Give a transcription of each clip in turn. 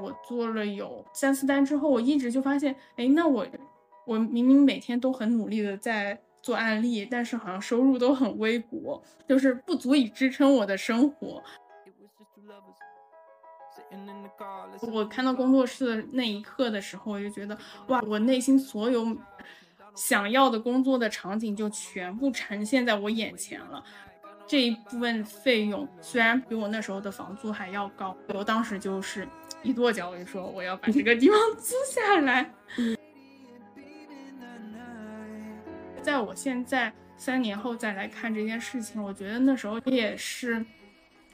我做了有三四单之后，我一直就发现，哎，那我我明明每天都很努力的在做案例，但是好像收入都很微薄，就是不足以支撑我的生活。我看到工作室的那一刻的时候，我就觉得，哇，我内心所有想要的工作的场景就全部呈现在我眼前了。这一部分费用虽然比我那时候的房租还要高，我当时就是一跺脚，我就说我要把这个地方租下来。在我现在三年后再来看这件事情，我觉得那时候也是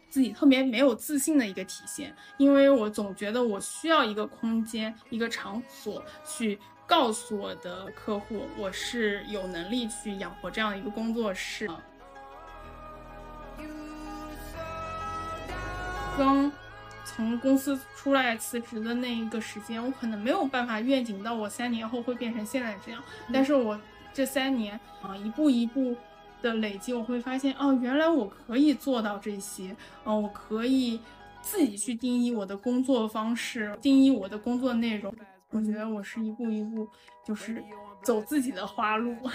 自己特别没有自信的一个体现，因为我总觉得我需要一个空间、一个场所去告诉我的客户，我是有能力去养活这样一个工作室。刚从公司出来辞职的那一个时间，我可能没有办法愿景到我三年后会变成现在这样。但是我这三年啊，一步一步的累积，我会发现哦，原来我可以做到这些。哦，我可以自己去定义我的工作方式，定义我的工作内容。我觉得我是一步一步就是走自己的花路。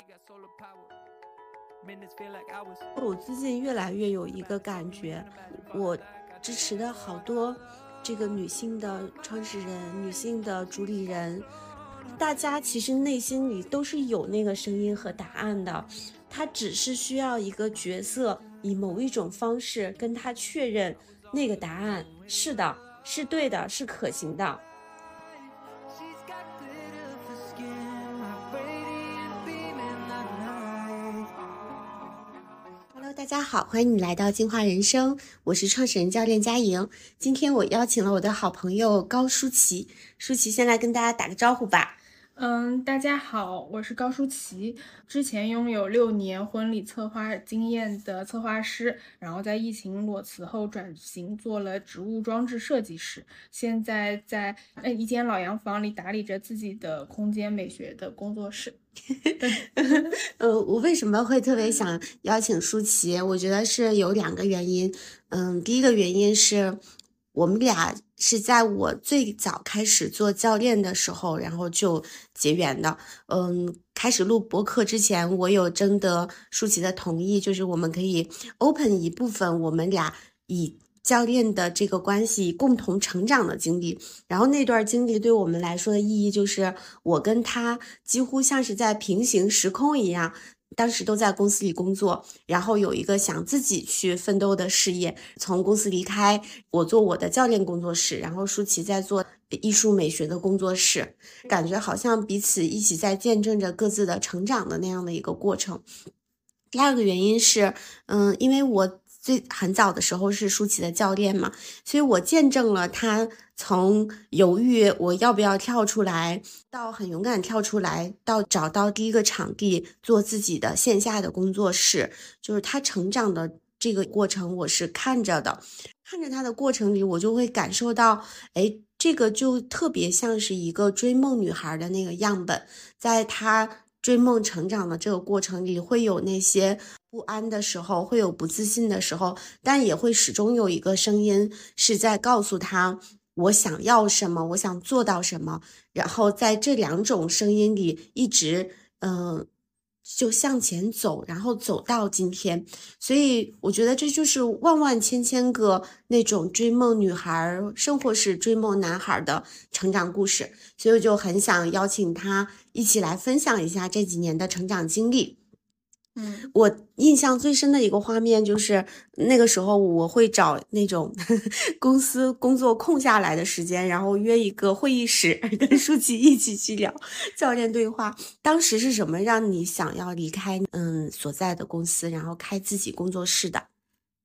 我最近越来越有一个感觉，我。支持的好多这个女性的创始人、女性的主理人，大家其实内心里都是有那个声音和答案的，他只是需要一个角色以某一种方式跟他确认那个答案是的，是对的，是可行的。大家好，欢迎你来到进化人生，我是创始人教练佳莹。今天我邀请了我的好朋友高舒淇，舒淇先来跟大家打个招呼吧。嗯，大家好，我是高舒淇，之前拥有六年婚礼策划经验的策划师，然后在疫情裸辞后转型做了植物装置设计师，现在在呃一间老洋房里打理着自己的空间美学的工作室。呃，我为什么会特别想邀请舒淇？我觉得是有两个原因。嗯，第一个原因是。我们俩是在我最早开始做教练的时候，然后就结缘的。嗯，开始录博客之前，我有征得舒淇的同意，就是我们可以 open 一部分我们俩以教练的这个关系共同成长的经历。然后那段经历对我们来说的意义，就是我跟他几乎像是在平行时空一样。当时都在公司里工作，然后有一个想自己去奋斗的事业。从公司离开，我做我的教练工作室，然后舒淇在做艺术美学的工作室，感觉好像彼此一起在见证着各自的成长的那样的一个过程。第二个原因是，嗯，因为我。最很早的时候是舒淇的教练嘛，所以我见证了他从犹豫我要不要跳出来，到很勇敢跳出来，到找到第一个场地做自己的线下的工作室，就是他成长的这个过程，我是看着的，看着他的过程里，我就会感受到，哎，这个就特别像是一个追梦女孩的那个样本，在他。追梦成长的这个过程里，会有那些不安的时候，会有不自信的时候，但也会始终有一个声音是在告诉他我想要什么，我想做到什么。然后在这两种声音里，一直嗯。就向前走，然后走到今天，所以我觉得这就是万万千千个那种追梦女孩，生活是追梦男孩的成长故事，所以我就很想邀请他一起来分享一下这几年的成长经历。嗯，我印象最深的一个画面就是那个时候，我会找那种 公司工作空下来的时间，然后约一个会议室，跟舒淇一起去聊教练对话。当时是什么让你想要离开嗯所在的公司，然后开自己工作室的？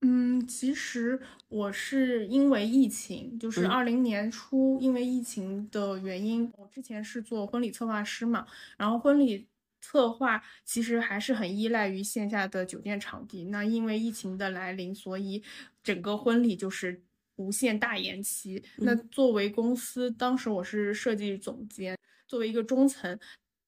嗯，其实我是因为疫情，就是二零年初，因为疫情的原因，我之前是做婚礼策划师嘛，然后婚礼。策划其实还是很依赖于线下的酒店场地。那因为疫情的来临，所以整个婚礼就是无限大延期。那作为公司，当时我是设计总监，作为一个中层，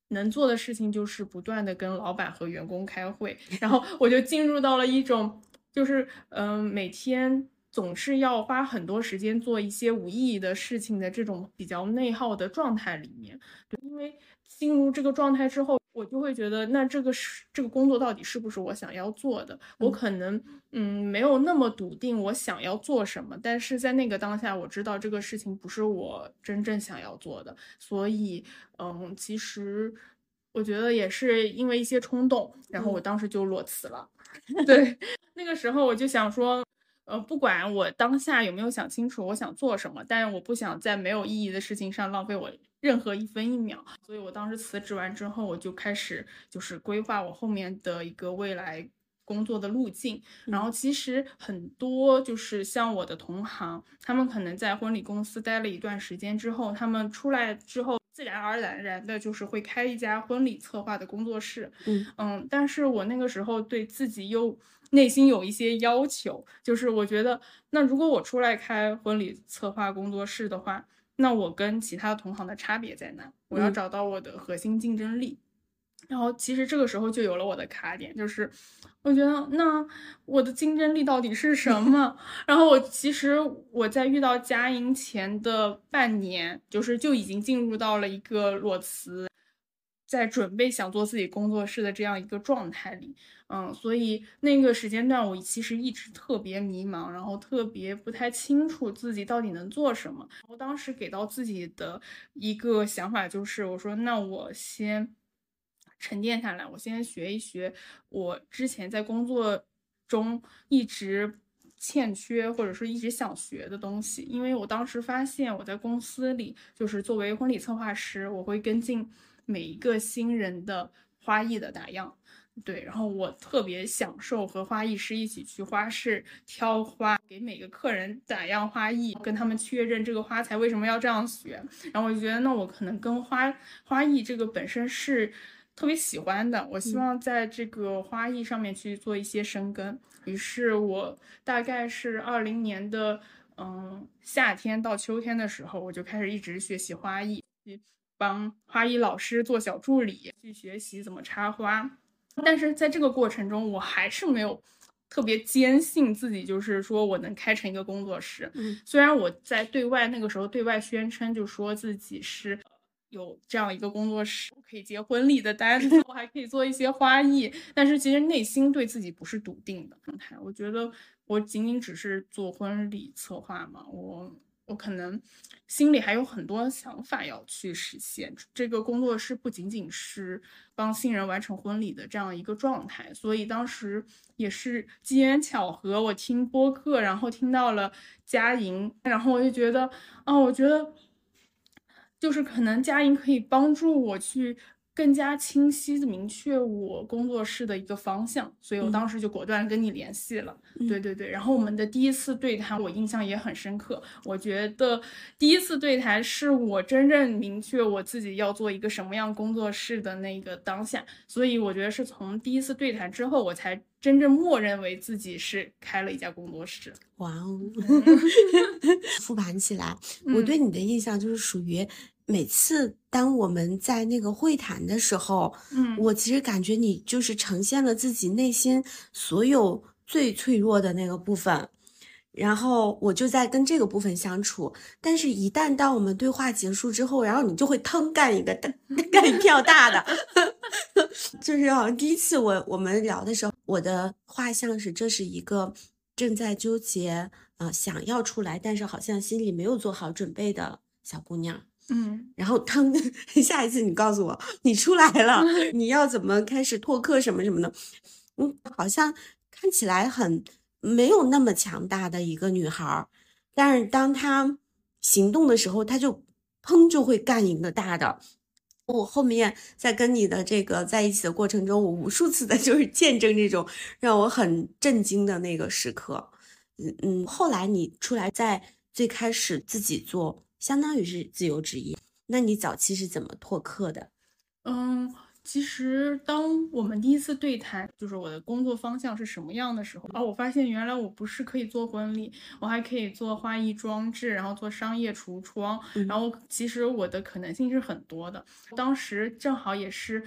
能做的事情就是不断的跟老板和员工开会。然后我就进入到了一种，就是嗯，每天总是要花很多时间做一些无意义的事情的这种比较内耗的状态里面。对，因为进入这个状态之后，我就会觉得，那这个是这个工作到底是不是我想要做的？我可能嗯没有那么笃定我想要做什么，但是在那个当下，我知道这个事情不是我真正想要做的，所以嗯，其实我觉得也是因为一些冲动，然后我当时就裸辞了。对，那个时候我就想说。呃，不管我当下有没有想清楚我想做什么，但是我不想在没有意义的事情上浪费我任何一分一秒，所以我当时辞职完之后，我就开始就是规划我后面的一个未来工作的路径。然后其实很多就是像我的同行，他们可能在婚礼公司待了一段时间之后，他们出来之后，自然而然的就是会开一家婚礼策划的工作室。嗯嗯，但是我那个时候对自己又。内心有一些要求，就是我觉得，那如果我出来开婚礼策划工作室的话，那我跟其他同行的差别在哪？我要找到我的核心竞争力。然后其实这个时候就有了我的卡点，就是我觉得那我的竞争力到底是什么？然后我其实我在遇到佳音前的半年，就是就已经进入到了一个裸辞。在准备想做自己工作室的这样一个状态里，嗯，所以那个时间段我其实一直特别迷茫，然后特别不太清楚自己到底能做什么。我当时给到自己的一个想法就是，我说那我先沉淀下来，我先学一学我之前在工作中一直欠缺或者是一直想学的东西。因为我当时发现我在公司里就是作为婚礼策划师，我会跟进。每一个新人的花艺的打样，对，然后我特别享受和花艺师一起去花市挑花，给每个客人打样花艺，跟他们确认这个花材为什么要这样选。然后我就觉得，那我可能跟花花艺这个本身是特别喜欢的，我希望在这个花艺上面去做一些深耕。于是我大概是二零年的嗯夏天到秋天的时候，我就开始一直学习花艺。帮花艺老师做小助理，去学习怎么插花，但是在这个过程中，我还是没有特别坚信自己，就是说我能开成一个工作室。嗯，虽然我在对外那个时候对外宣称，就说自己是有这样一个工作室，可以接婚礼的单子，我还可以做一些花艺，但是其实内心对自己不是笃定的状态。我觉得我仅仅只是做婚礼策划嘛，我。我可能心里还有很多想法要去实现。这个工作室不仅仅是帮新人完成婚礼的这样一个状态，所以当时也是机缘巧合，我听播客，然后听到了佳莹，然后我就觉得，啊，我觉得就是可能佳莹可以帮助我去。更加清晰的明确我工作室的一个方向，所以我当时就果断跟你联系了。对对对，然后我们的第一次对谈，我印象也很深刻。我觉得第一次对谈是我真正明确我自己要做一个什么样工作室的那个当下，所以我觉得是从第一次对谈之后，我才真正默认为自己是开了一家工作室。哇哦！复盘起来，我对你的印象就是属于。每次当我们在那个会谈的时候，嗯，我其实感觉你就是呈现了自己内心所有最脆弱的那个部分，然后我就在跟这个部分相处。但是，一旦当我们对话结束之后，然后你就会腾干一个 干一票大的，就是好像第一次我我们聊的时候，我的画像是这是一个正在纠结啊想要出来，但是好像心里没有做好准备的小姑娘。嗯，然后他们 下一次你告诉我你出来了，你要怎么开始拓客什么什么的，嗯，好像看起来很没有那么强大的一个女孩，但是当她行动的时候，她就砰就会干一个大的。我后面在跟你的这个在一起的过程中，我无数次的 就是见证这种让我很震惊的那个时刻。嗯嗯，后来你出来在最开始自己做。相当于是自由职业，那你早期是怎么拓客的？嗯，其实当我们第一次对谈，就是我的工作方向是什么样的时候，哦，我发现原来我不是可以做婚礼，我还可以做花艺装置，然后做商业橱窗，然后其实我的可能性是很多的。当时正好也是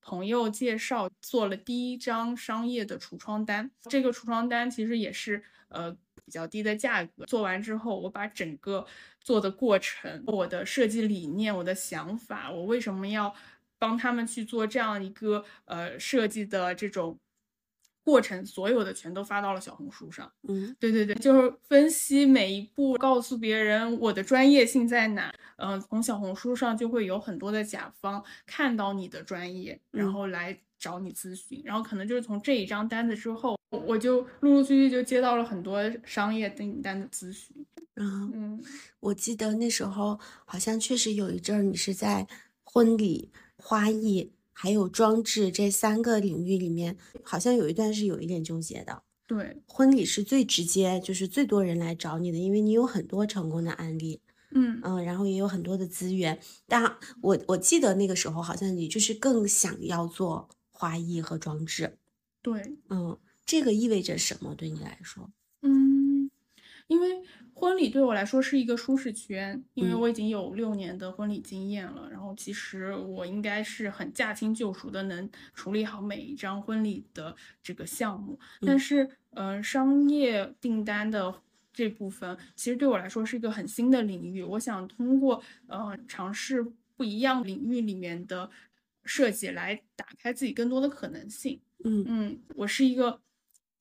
朋友介绍做了第一张商业的橱窗单，这个橱窗单其实也是呃。比较低的价格。做完之后，我把整个做的过程、我的设计理念、我的想法，我为什么要帮他们去做这样一个呃设计的这种。过程所有的全都发到了小红书上，嗯，对对对，就是分析每一步，告诉别人我的专业性在哪。嗯，从小红书上就会有很多的甲方看到你的专业，然后来找你咨询，然后可能就是从这一张单子之后，我就陆陆续续就接到了很多商业订单的咨询。嗯嗯，我记得那时候好像确实有一阵儿你是在婚礼、花艺。还有装置这三个领域里面，好像有一段是有一点纠结的。对，婚礼是最直接，就是最多人来找你的，因为你有很多成功的案例。嗯嗯，然后也有很多的资源。但我我记得那个时候，好像你就是更想要做花艺和装置。对，嗯，这个意味着什么对你来说？嗯，因为。婚礼对我来说是一个舒适圈，因为我已经有六年的婚礼经验了。然后其实我应该是很驾轻就熟的，能处理好每一张婚礼的这个项目。但是，呃，商业订单的这部分其实对我来说是一个很新的领域。我想通过呃尝试不一样领域里面的设计来打开自己更多的可能性。嗯嗯，我是一个。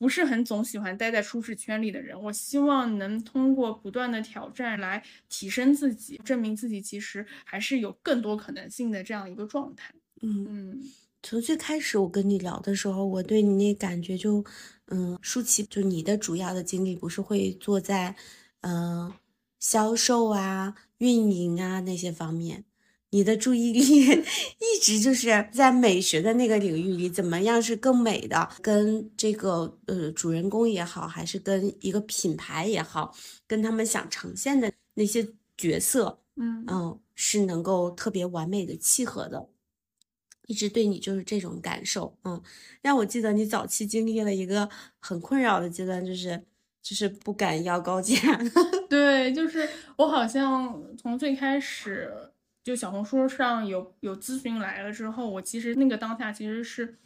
不是很总喜欢待在舒适圈里的人，我希望能通过不断的挑战来提升自己，证明自己其实还是有更多可能性的这样一个状态。嗯嗯，从最开始我跟你聊的时候，我对你那感觉就，嗯，舒淇，就你的主要的精力不是会做在，嗯，销售啊、运营啊那些方面。你的注意力 一直就是在美学的那个领域里，怎么样是更美的？跟这个呃主人公也好，还是跟一个品牌也好，跟他们想呈现的那些角色，嗯嗯，是能够特别完美的契合的。一直对你就是这种感受，嗯。让我记得你早期经历了一个很困扰的阶段，就是就是不敢要高价。对，就是我好像从最开始。就小红书上有有咨询来了之后，我其实那个当下其实是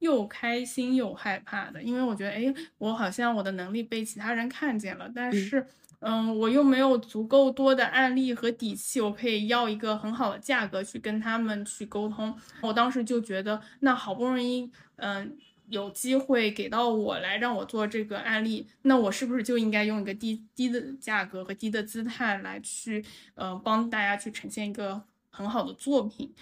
又开心又害怕的，因为我觉得，哎，我好像我的能力被其他人看见了，但是，嗯，我又没有足够多的案例和底气，我可以要一个很好的价格去跟他们去沟通。我当时就觉得，那好不容易，嗯。有机会给到我来让我做这个案例，那我是不是就应该用一个低低的价格和低的姿态来去，呃，帮大家去呈现一个很好的作品？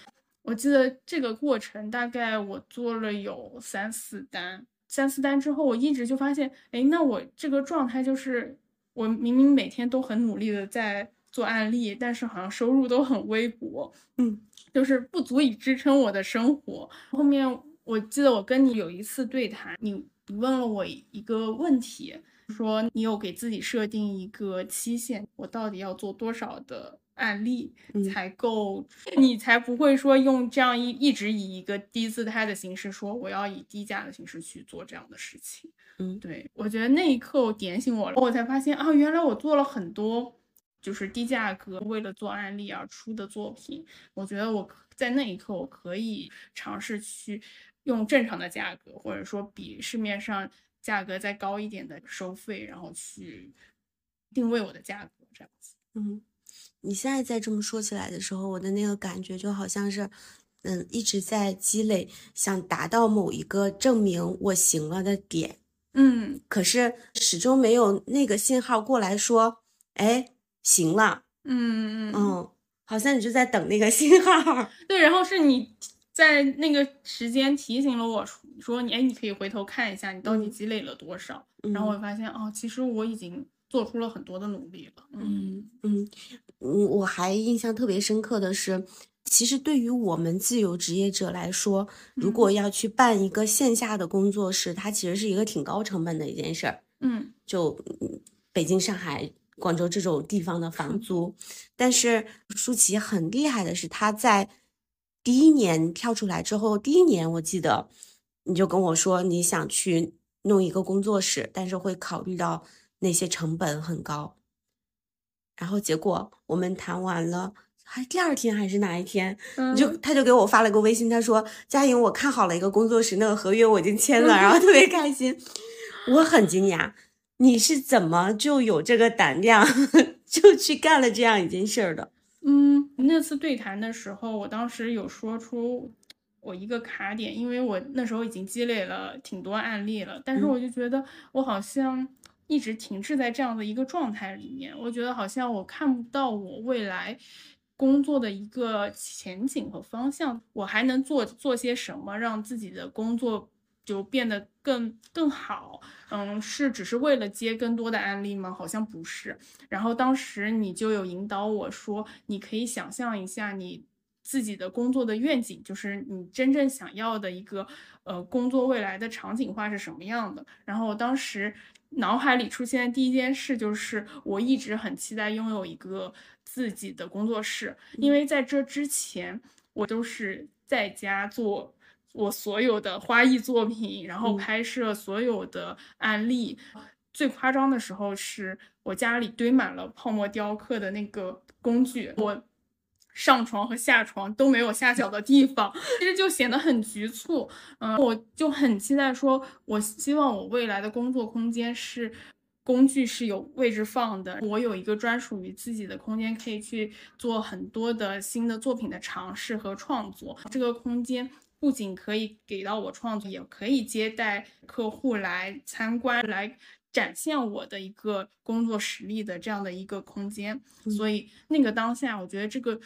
我记得这个过程大概我做了有三四单，三四单之后，我一直就发现，哎，那我这个状态就是我明明每天都很努力的在做案例，但是好像收入都很微薄，嗯，就是不足以支撑我的生活。后面。我记得我跟你有一次对谈，你你问了我一个问题，说你有给自己设定一个期限，我到底要做多少的案例才够，你才不会说用这样一一直以一个低姿态的形式说我要以低价的形式去做这样的事情。嗯，对我觉得那一刻我点醒我了，我才发现啊，原来我做了很多就是低价格为了做案例而出的作品。我觉得我在那一刻我可以尝试去。用正常的价格，或者说比市面上价格再高一点的收费，然后去定位我的价格，这样子。嗯，你现在再这么说起来的时候，我的那个感觉就好像是，嗯，一直在积累，想达到某一个证明我行了的点。嗯，可是始终没有那个信号过来说，哎，行了。嗯嗯嗯，好像你就在等那个 信号。对，然后是你。在那个时间提醒了我说你哎，你可以回头看一下你到底积累了多少。然后我发现哦，其实我已经做出了很多的努力了。嗯嗯嗯，我还印象特别深刻的是，其实对于我们自由职业者来说，如果要去办一个线下的工作室，它其实是一个挺高成本的一件事儿。嗯，就北京、上海、广州这种地方的房租，但是舒淇很厉害的是，他在。第一年跳出来之后，第一年我记得你就跟我说你想去弄一个工作室，但是会考虑到那些成本很高。然后结果我们谈完了，还第二天还是哪一天，你就他就给我发了个微信，他说：“佳颖，我看好了一个工作室，那个合约我已经签了，然后特别开心。”我很惊讶，你是怎么就有这个胆量 就去干了这样一件事儿的？嗯，那次对谈的时候，我当时有说出我一个卡点，因为我那时候已经积累了挺多案例了，但是我就觉得我好像一直停滞在这样的一个状态里面，我觉得好像我看不到我未来工作的一个前景和方向，我还能做做些什么，让自己的工作就变得更更好。嗯，是只是为了接更多的案例吗？好像不是。然后当时你就有引导我说，你可以想象一下你自己的工作的愿景，就是你真正想要的一个呃工作未来的场景化是什么样的。然后我当时脑海里出现的第一件事就是，我一直很期待拥有一个自己的工作室，因为在这之前我都是在家做。我所有的花艺作品，然后拍摄所有的案例，最夸张的时候是我家里堆满了泡沫雕刻的那个工具，我上床和下床都没有下脚的地方，其实就显得很局促。嗯，我就很期待说，我希望我未来的工作空间是工具是有位置放的，我有一个专属于自己的空间，可以去做很多的新的作品的尝试和创作。这个空间。不仅可以给到我创作，也可以接待客户来参观，来展现我的一个工作实力的这样的一个空间。所以那个当下，我觉得这个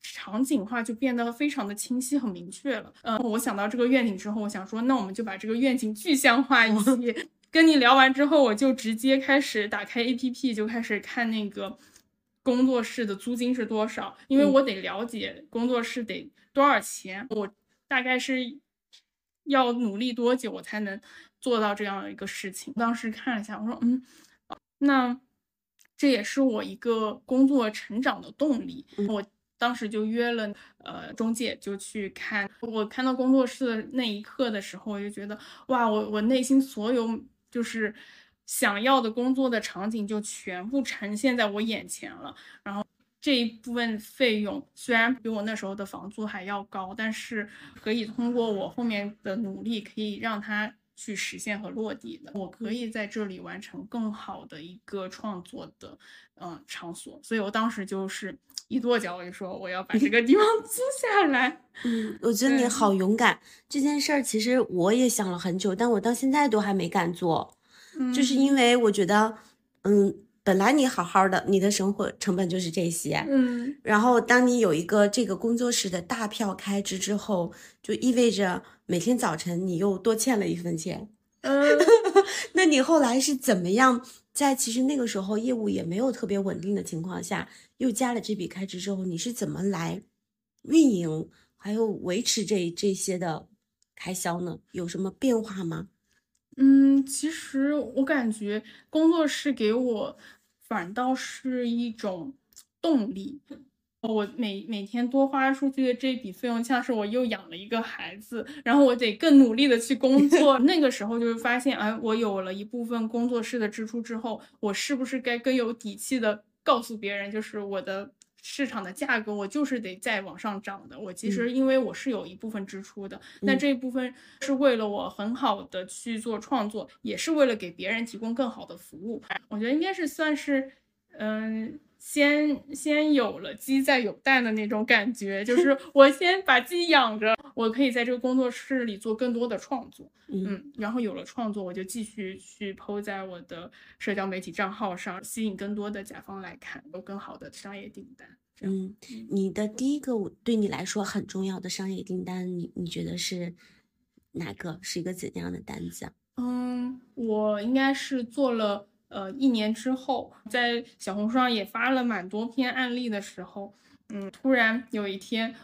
场景化就变得非常的清晰很明确了。嗯，我想到这个愿景之后，我想说，那我们就把这个愿景具象化一些。跟你聊完之后，我就直接开始打开 APP，就开始看那个工作室的租金是多少，因为我得了解工作室得多少钱。我。大概是要努力多久，我才能做到这样的一个事情？当时看了一下，我说，嗯，那这也是我一个工作成长的动力。我当时就约了呃中介，就去看。我看到工作室的那一刻的时候，我就觉得，哇，我我内心所有就是想要的工作的场景就全部呈现在我眼前了，然后。这一部分费用虽然比我那时候的房租还要高，但是可以通过我后面的努力，可以让它去实现和落地的。我可以在这里完成更好的一个创作的嗯场所，所以我当时就是一跺脚，我就说我要把这个地方 租下来。嗯，我觉得你好勇敢。这件事儿其实我也想了很久，但我到现在都还没敢做，就是因为我觉得嗯。本来你好好的，你的生活成本就是这些，嗯，然后当你有一个这个工作室的大票开支之后，就意味着每天早晨你又多欠了一分钱，嗯，那你后来是怎么样，在其实那个时候业务也没有特别稳定的情况下，又加了这笔开支之后，你是怎么来运营还有维持这这些的开销呢？有什么变化吗？嗯，其实我感觉工作室给我反倒是一种动力。我每每天多花出去的这笔费用，像是我又养了一个孩子，然后我得更努力的去工作。那个时候就是发现，哎，我有了一部分工作室的支出之后，我是不是该更有底气的告诉别人，就是我的。市场的价格我就是得再往上涨的。我其实因为我是有一部分支出的，那这一部分是为了我很好的去做创作，也是为了给别人提供更好的服务。我觉得应该是算是，嗯。先先有了鸡再有蛋的那种感觉，就是 我先把鸡养着，我可以在这个工作室里做更多的创作，嗯，然后有了创作，我就继续去抛在我的社交媒体账号上，吸引更多的甲方来看，有更好的商业订单。嗯，你的第一个对你来说很重要的商业订单，你你觉得是哪个？是一个怎样的单子？嗯，我应该是做了。呃，一年之后，在小红书上也发了蛮多篇案例的时候，嗯，突然有一天，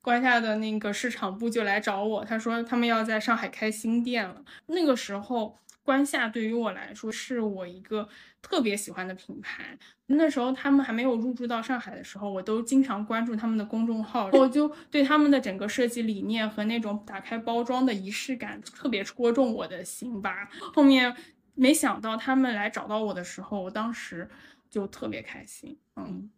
关下的那个市场部就来找我，他说他们要在上海开新店了。那个时候，关下对于我来说是我一个特别喜欢的品牌。那时候他们还没有入驻到上海的时候，我都经常关注他们的公众号，我就对他们的整个设计理念和那种打开包装的仪式感特别戳中我的心吧。后面。没想到他们来找到我的时候，我当时就特别开心。嗯，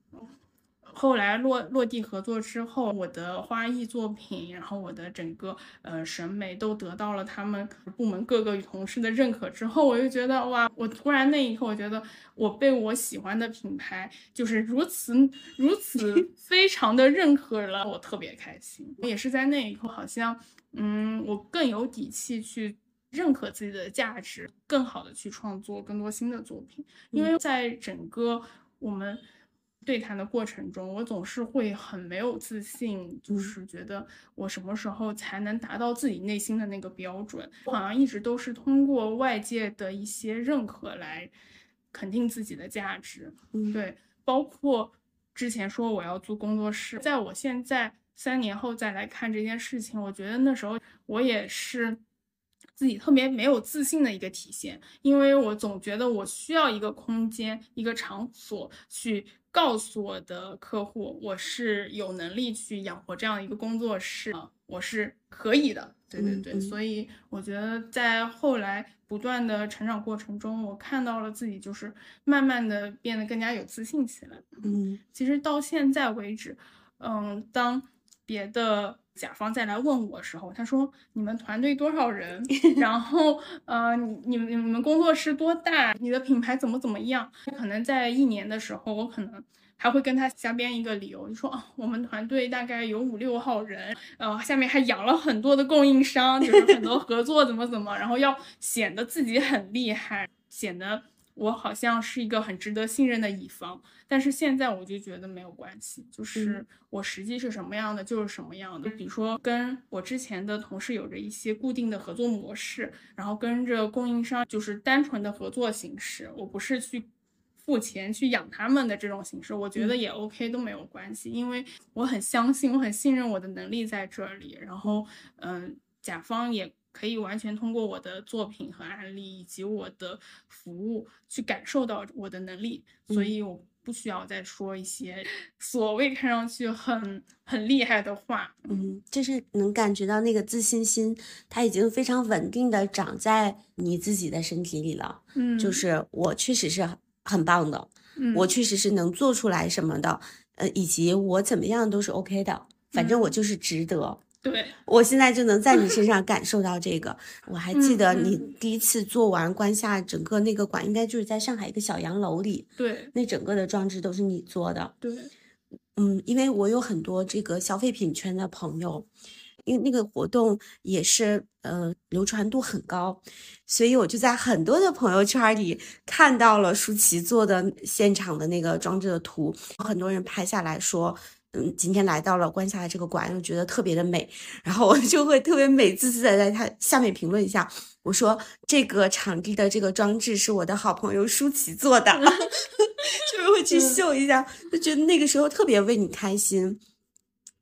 后来落落地合作之后，我的花艺作品，然后我的整个呃审美都得到了他们部门各个同事的认可之后，我就觉得哇，我突然那一刻，我觉得我被我喜欢的品牌就是如此如此 非常的认可了，我特别开心。也是在那一刻，好像嗯，我更有底气去认可自己的价值，更好的去创作更多新的作品，因为在整个我们。对谈的过程中，我总是会很没有自信，就是觉得我什么时候才能达到自己内心的那个标准？我好像一直都是通过外界的一些认可来肯定自己的价值。嗯，对，包括之前说我要租工作室，在我现在三年后再来看这件事情，我觉得那时候我也是。自己特别没有自信的一个体现，因为我总觉得我需要一个空间、一个场所去告诉我的客户，我是有能力去养活这样一个工作室，我是可以的。对对对，所以我觉得在后来不断的成长过程中，我看到了自己就是慢慢的变得更加有自信起来。嗯，其实到现在为止，嗯，当别的。甲方再来问我的时候，他说：“你们团队多少人？然后，呃，你、你们、你们工作室多大？你的品牌怎么怎么样？可能在一年的时候，我可能还会跟他瞎编一个理由，就说啊，我们团队大概有五六号人，呃，下面还养了很多的供应商，就是很多合作怎么怎么，然后要显得自己很厉害，显得。”我好像是一个很值得信任的乙方，但是现在我就觉得没有关系，就是我实际是什么样的就是什么样的。比如说跟我之前的同事有着一些固定的合作模式，然后跟着供应商就是单纯的合作形式，我不是去付钱去养他们的这种形式，我觉得也 OK 都没有关系，因为我很相信，我很信任我的能力在这里。然后，嗯，甲方也。可以完全通过我的作品和案例以及我的服务去感受到我的能力，所以我不需要再说一些所谓看上去很很厉害的话。嗯，就是能感觉到那个自信心，它已经非常稳定的长在你自己的身体里了。嗯，就是我确实是很棒的，我确实是能做出来什么的，呃，以及我怎么样都是 OK 的，反正我就是值得。对 我现在就能在你身上感受到这个。我还记得你第一次做完关下整个那个馆，应该就是在上海一个小洋楼里。对，那整个的装置都是你做的。对，嗯，因为我有很多这个消费品圈的朋友，因为那个活动也是呃流传度很高，所以我就在很多的朋友圈里看到了舒淇做的现场的那个装置的图，很多人拍下来说。嗯，今天来到了关下的这个馆，又觉得特别的美，然后我就会特别美滋滋的在它下面评论一下，我说这个场地的这个装置是我的好朋友舒淇做的，就是会去秀一下，就觉得那个时候特别为你开心。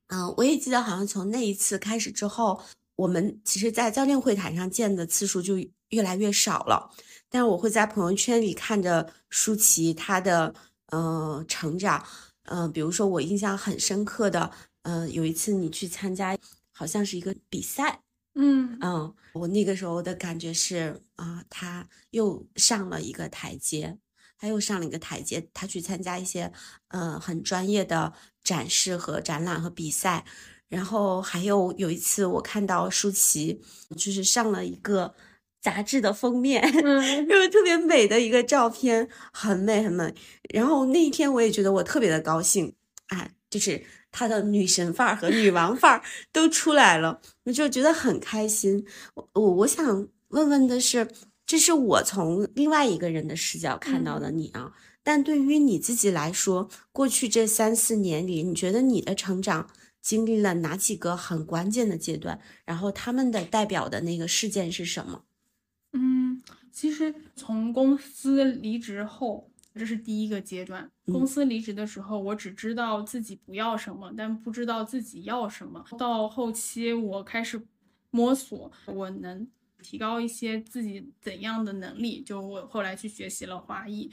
嗯，我也记得好像从那一次开始之后，我们其实，在教练会谈上见的次数就越来越少了，但是我会在朋友圈里看着舒淇她的呃成长。嗯，比如说我印象很深刻的，嗯，有一次你去参加，好像是一个比赛，嗯嗯，我那个时候的感觉是啊，他又上了一个台阶，他又上了一个台阶，他去参加一些嗯很专业的展示和展览和比赛，然后还有有一次我看到舒淇就是上了一个。杂志的封面，就是特别美的一个照片，很美很美。然后那一天我也觉得我特别的高兴，啊，就是她的女神范儿和女王范儿 都出来了，我就觉得很开心。我我我想问问的是，这是我从另外一个人的视角看到的你啊，但对于你自己来说，过去这三四年里，你觉得你的成长经历了哪几个很关键的阶段？然后他们的代表的那个事件是什么？嗯，其实从公司离职后，这是第一个阶段。公司离职的时候，我只知道自己不要什么，但不知道自己要什么。到后期，我开始摸索，我能。提高一些自己怎样的能力？就我后来去学习了花艺，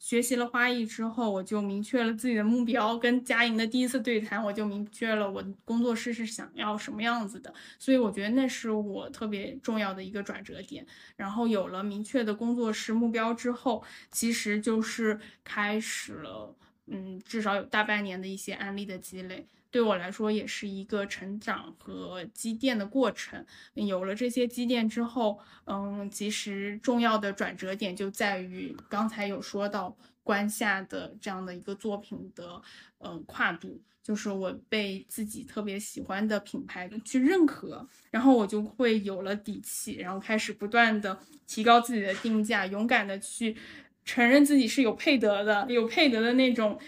学习了花艺之后，我就明确了自己的目标。跟佳莹的第一次对谈，我就明确了我工作室是想要什么样子的。所以我觉得那是我特别重要的一个转折点。然后有了明确的工作室目标之后，其实就是开始了嗯，至少有大半年的一些案例的积累。对我来说也是一个成长和积淀的过程。有了这些积淀之后，嗯，其实重要的转折点就在于刚才有说到关下的这样的一个作品的，嗯，跨度，就是我被自己特别喜欢的品牌去认可，然后我就会有了底气，然后开始不断的提高自己的定价，勇敢的去承认自己是有配得的，有配得的那种，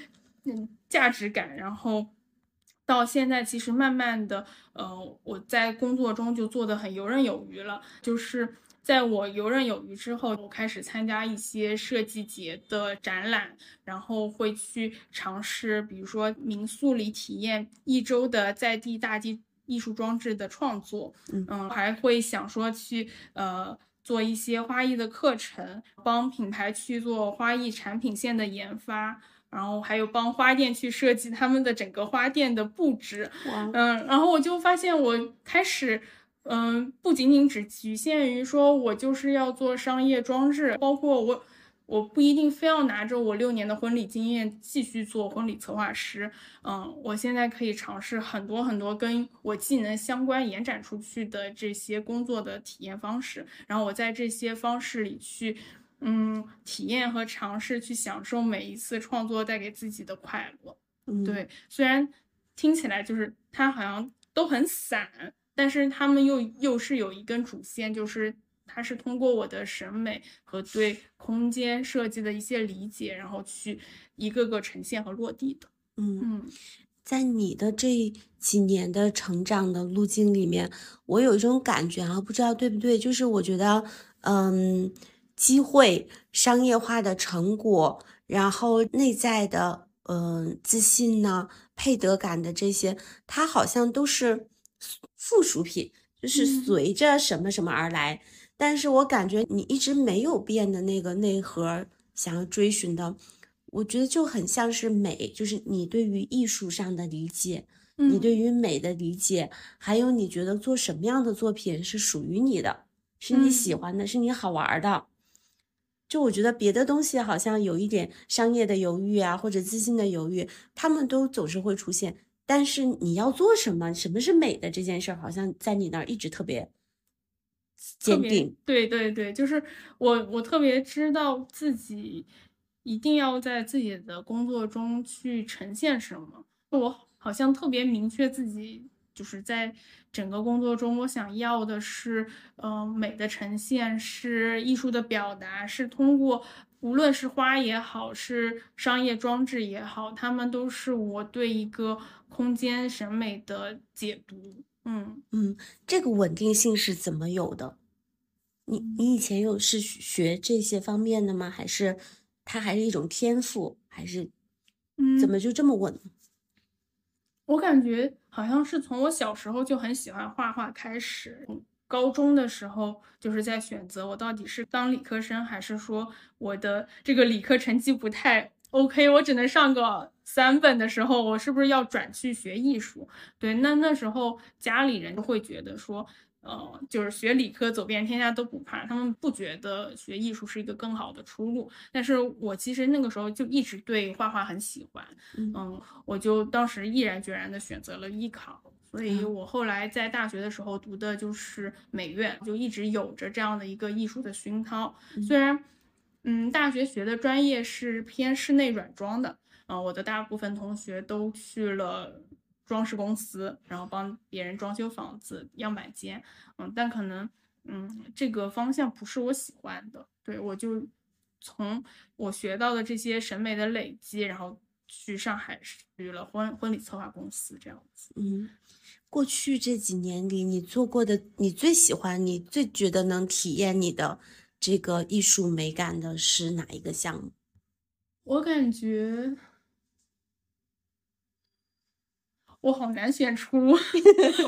嗯，价值感，然后。到现在，其实慢慢的，呃，我在工作中就做的很游刃有余了。就是在我游刃有余之后，我开始参加一些设计节的展览，然后会去尝试，比如说民宿里体验一周的在地大地艺术装置的创作，嗯，还会想说去，呃，做一些花艺的课程，帮品牌去做花艺产品线的研发。然后还有帮花店去设计他们的整个花店的布置，嗯，然后我就发现我开始，嗯，不仅仅只局限于说我就是要做商业装置，包括我，我不一定非要拿着我六年的婚礼经验继续做婚礼策划师，嗯，我现在可以尝试很多很多跟我技能相关延展出去的这些工作的体验方式，然后我在这些方式里去。嗯，体验和尝试去享受每一次创作带给自己的快乐。对，虽然听起来就是它好像都很散，但是他们又又是有一根主线，就是它是通过我的审美和对空间设计的一些理解，然后去一个个呈现和落地的。嗯嗯，在你的这几年的成长的路径里面，我有一种感觉啊，不知道对不对，就是我觉得，嗯。机会、商业化的成果，然后内在的嗯自信呢、配得感的这些，它好像都是附属品，就是随着什么什么而来。但是我感觉你一直没有变的那个内核，想要追寻的，我觉得就很像是美，就是你对于艺术上的理解，你对于美的理解，还有你觉得做什么样的作品是属于你的，是你喜欢的，是你好玩的。就我觉得别的东西好像有一点商业的犹豫啊，或者资金的犹豫，他们都总是会出现。但是你要做什么，什么是美的这件事儿，好像在你那儿一直特别坚定。对对对，就是我我特别知道自己一定要在自己的工作中去呈现什么，我好像特别明确自己。就是在整个工作中，我想要的是，嗯，美的呈现，是艺术的表达，是通过无论是花也好，是商业装置也好，他们都是我对一个空间审美的解读。嗯嗯，这个稳定性是怎么有的？你你以前有是学这些方面的吗？还是它还是一种天赋？还是嗯怎么就这么稳？我感觉好像是从我小时候就很喜欢画画开始，高中的时候就是在选择我到底是当理科生，还是说我的这个理科成绩不太 OK，我只能上个三本的时候，我是不是要转去学艺术？对，那那时候家里人会觉得说。呃，就是学理科走遍天下都不怕，他们不觉得学艺术是一个更好的出路。但是我其实那个时候就一直对画画很喜欢，嗯，我就当时毅然决然的选择了艺考，所以我后来在大学的时候读的就是美院，就一直有着这样的一个艺术的熏陶。虽然，嗯，大学学的专业是偏室内软装的，嗯，我的大部分同学都去了。装饰公司，然后帮别人装修房子、样板间，嗯，但可能，嗯，这个方向不是我喜欢的，对我就从我学到的这些审美的累积，然后去上海去了婚婚礼策划公司这样子。嗯，过去这几年里，你做过的，你最喜欢、你最觉得能体验你的这个艺术美感的是哪一个项目？我感觉。我好难选出，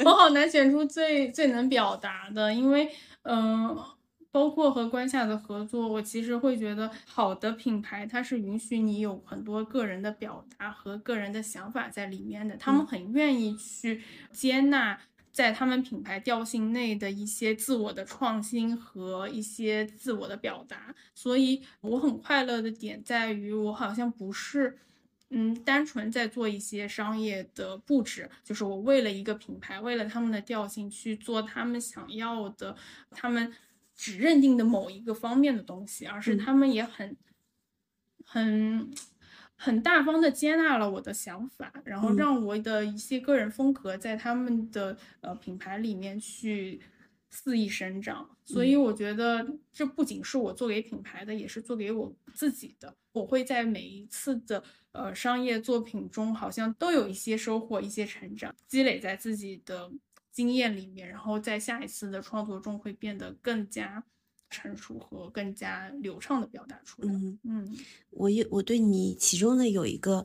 我好难选出最最能表达的，因为，嗯，包括和关夏的合作，我其实会觉得好的品牌，它是允许你有很多个人的表达和个人的想法在里面的，他们很愿意去接纳在他们品牌调性内的一些自我的创新和一些自我的表达，所以我很快乐的点在于，我好像不是。嗯，单纯在做一些商业的布置，就是我为了一个品牌，为了他们的调性去做他们想要的，他们只认定的某一个方面的东西，而是他们也很很很大方的接纳了我的想法，然后让我的一些个人风格在他们的呃品牌里面去。肆意生长，所以我觉得这不仅是我做给品牌的，也是做给我自己的。我会在每一次的呃商业作品中，好像都有一些收获、一些成长，积累在自己的经验里面，然后在下一次的创作中会变得更加成熟和更加流畅的表达出来。嗯嗯，我有我对你其中的有一个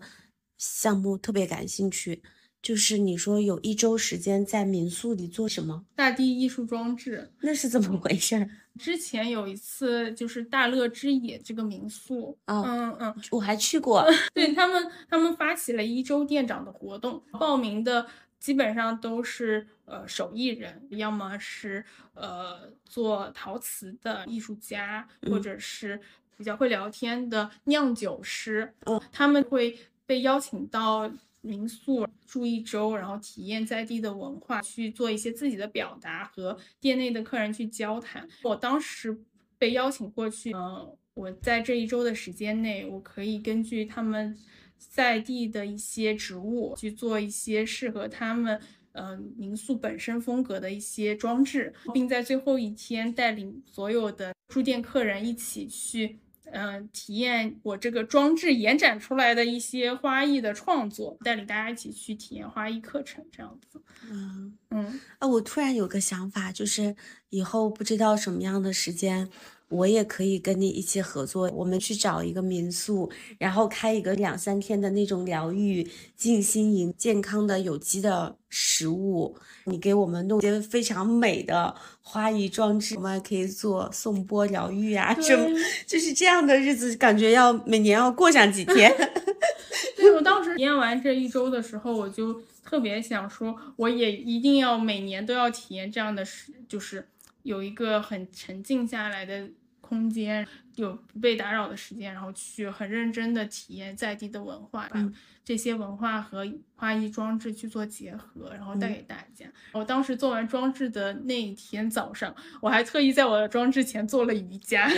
项目特别感兴趣。就是你说有一周时间在民宿里做什么？大地艺术装置，那是怎么回事？之前有一次就是大乐之野这个民宿，嗯嗯，我还去过。对他们，他们发起了一周店长的活动，报名的基本上都是呃手艺人，要么是呃做陶瓷的艺术家，或者是比较会聊天的酿酒师。嗯，他们会被邀请到。民宿住一周，然后体验在地的文化，去做一些自己的表达，和店内的客人去交谈。我当时被邀请过去，嗯，我在这一周的时间内，我可以根据他们在地的一些植物去做一些适合他们，嗯，民宿本身风格的一些装置，并在最后一天带领所有的住店客人一起去。嗯，体验我这个装置延展出来的一些花艺的创作，带领大家一起去体验花艺课程，这样子。嗯嗯啊，我突然有个想法，就是以后不知道什么样的时间。我也可以跟你一起合作，我们去找一个民宿，然后开一个两三天的那种疗愈静心营，健康的有机的食物，你给我们弄些非常美的花艺装置，我们还可以做颂钵疗愈啊，什么就是这样的日子，感觉要每年要过上几天。对我当时体验完这一周的时候，我就特别想说，我也一定要每年都要体验这样的事，就是有一个很沉静下来的。空间有不被打扰的时间，然后去很认真的体验在地的文化，把这些文化和花艺装置去做结合，然后带给大家。我当时做完装置的那一天早上，我还特意在我的装置前做了瑜伽，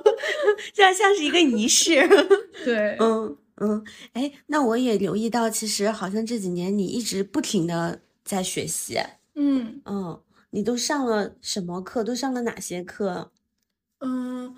这样像是一个仪式。对，嗯嗯，哎，那我也留意到，其实好像这几年你一直不停的在学习。嗯嗯，你都上了什么课？都上了哪些课？嗯，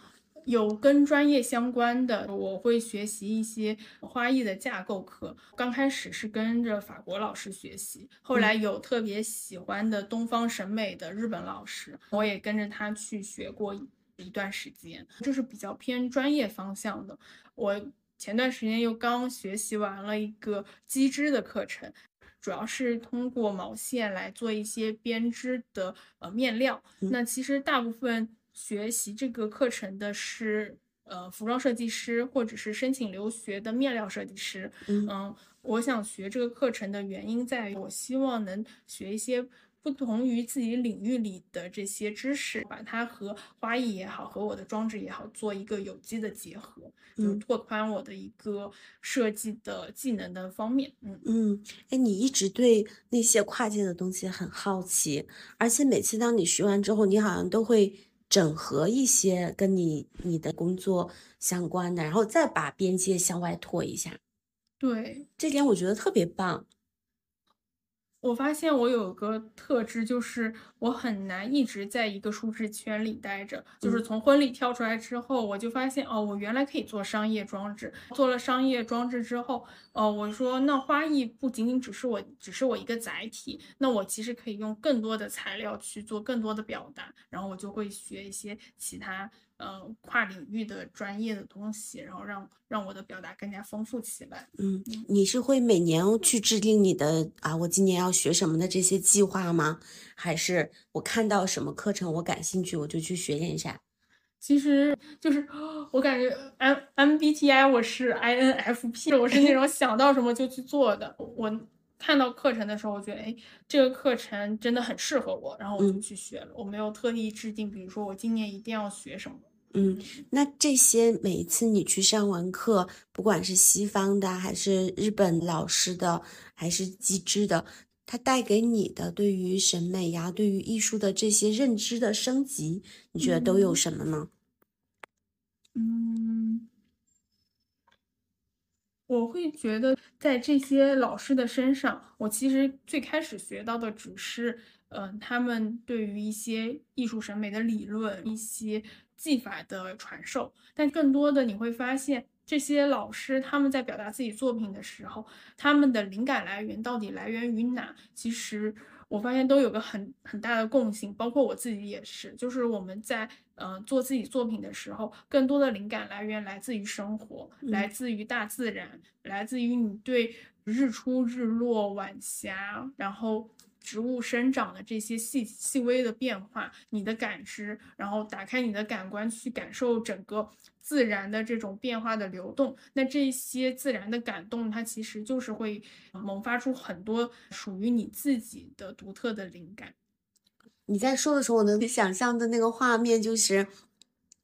有跟专业相关的，我会学习一些花艺的架构课。刚开始是跟着法国老师学习，后来有特别喜欢的东方审美的日本老师，我也跟着他去学过一段时间，就是比较偏专业方向的。我前段时间又刚学习完了一个机织的课程，主要是通过毛线来做一些编织的呃面料。那其实大部分。学习这个课程的是呃服装设计师，或者是申请留学的面料设计师。嗯，我想学这个课程的原因在于，我希望能学一些不同于自己领域里的这些知识，把它和花艺也好，和我的装置也好，做一个有机的结合，就拓宽我的一个设计的技能的方面。嗯嗯，哎，你一直对那些跨界的东西很好奇，而且每次当你学完之后，你好像都会。整合一些跟你你的工作相关的，然后再把边界向外拓一下。对，这点我觉得特别棒。我发现我有个特质，就是我很难一直在一个舒适圈里待着。就是从婚礼跳出来之后，我就发现哦，我原来可以做商业装置。做了商业装置之后，哦，我说那花艺不仅仅只是我，只是我一个载体。那我其实可以用更多的材料去做更多的表达。然后我就会学一些其他。呃，跨领域的专业的东西，然后让让我的表达更加丰富起来。嗯，你是会每年去制定你的啊，我今年要学什么的这些计划吗？还是我看到什么课程我感兴趣，我就去学一下？其实就是我感觉 M MBTI 我是 INFP，我是那种想到什么就去做的。我看到课程的时候，我觉得哎，这个课程真的很适合我，然后我就去学了。我没有特意制定，比如说我今年一定要学什么。嗯，那这些每一次你去上完课，不管是西方的，还是日本老师的，还是机制的，它带给你的对于审美呀、对于艺术的这些认知的升级，你觉得都有什么呢？嗯，我会觉得在这些老师的身上，我其实最开始学到的只是，嗯，他们对于一些艺术审美的理论，一些。技法的传授，但更多的你会发现，这些老师他们在表达自己作品的时候，他们的灵感来源到底来源于哪？其实我发现都有个很很大的共性，包括我自己也是，就是我们在呃做自己作品的时候，更多的灵感来源来自于生活，来自于大自然，来自于你对日出日落晚霞，然后。植物生长的这些细细微的变化，你的感知，然后打开你的感官去感受整个自然的这种变化的流动。那这些自然的感动，它其实就是会萌发出很多属于你自己的独特的灵感。你在说的时候，我能想象的那个画面就是，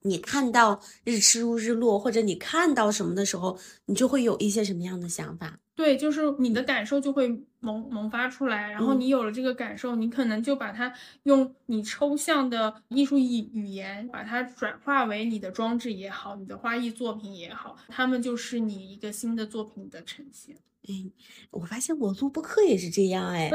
你看到日出日落，或者你看到什么的时候，你就会有一些什么样的想法？对，就是你的感受就会萌萌发出来，然后你有了这个感受，你可能就把它用你抽象的艺术语语言，把它转化为你的装置也好，你的花艺作品也好，他们就是你一个新的作品的呈现。哎，我发现我录播课也是这样，哎，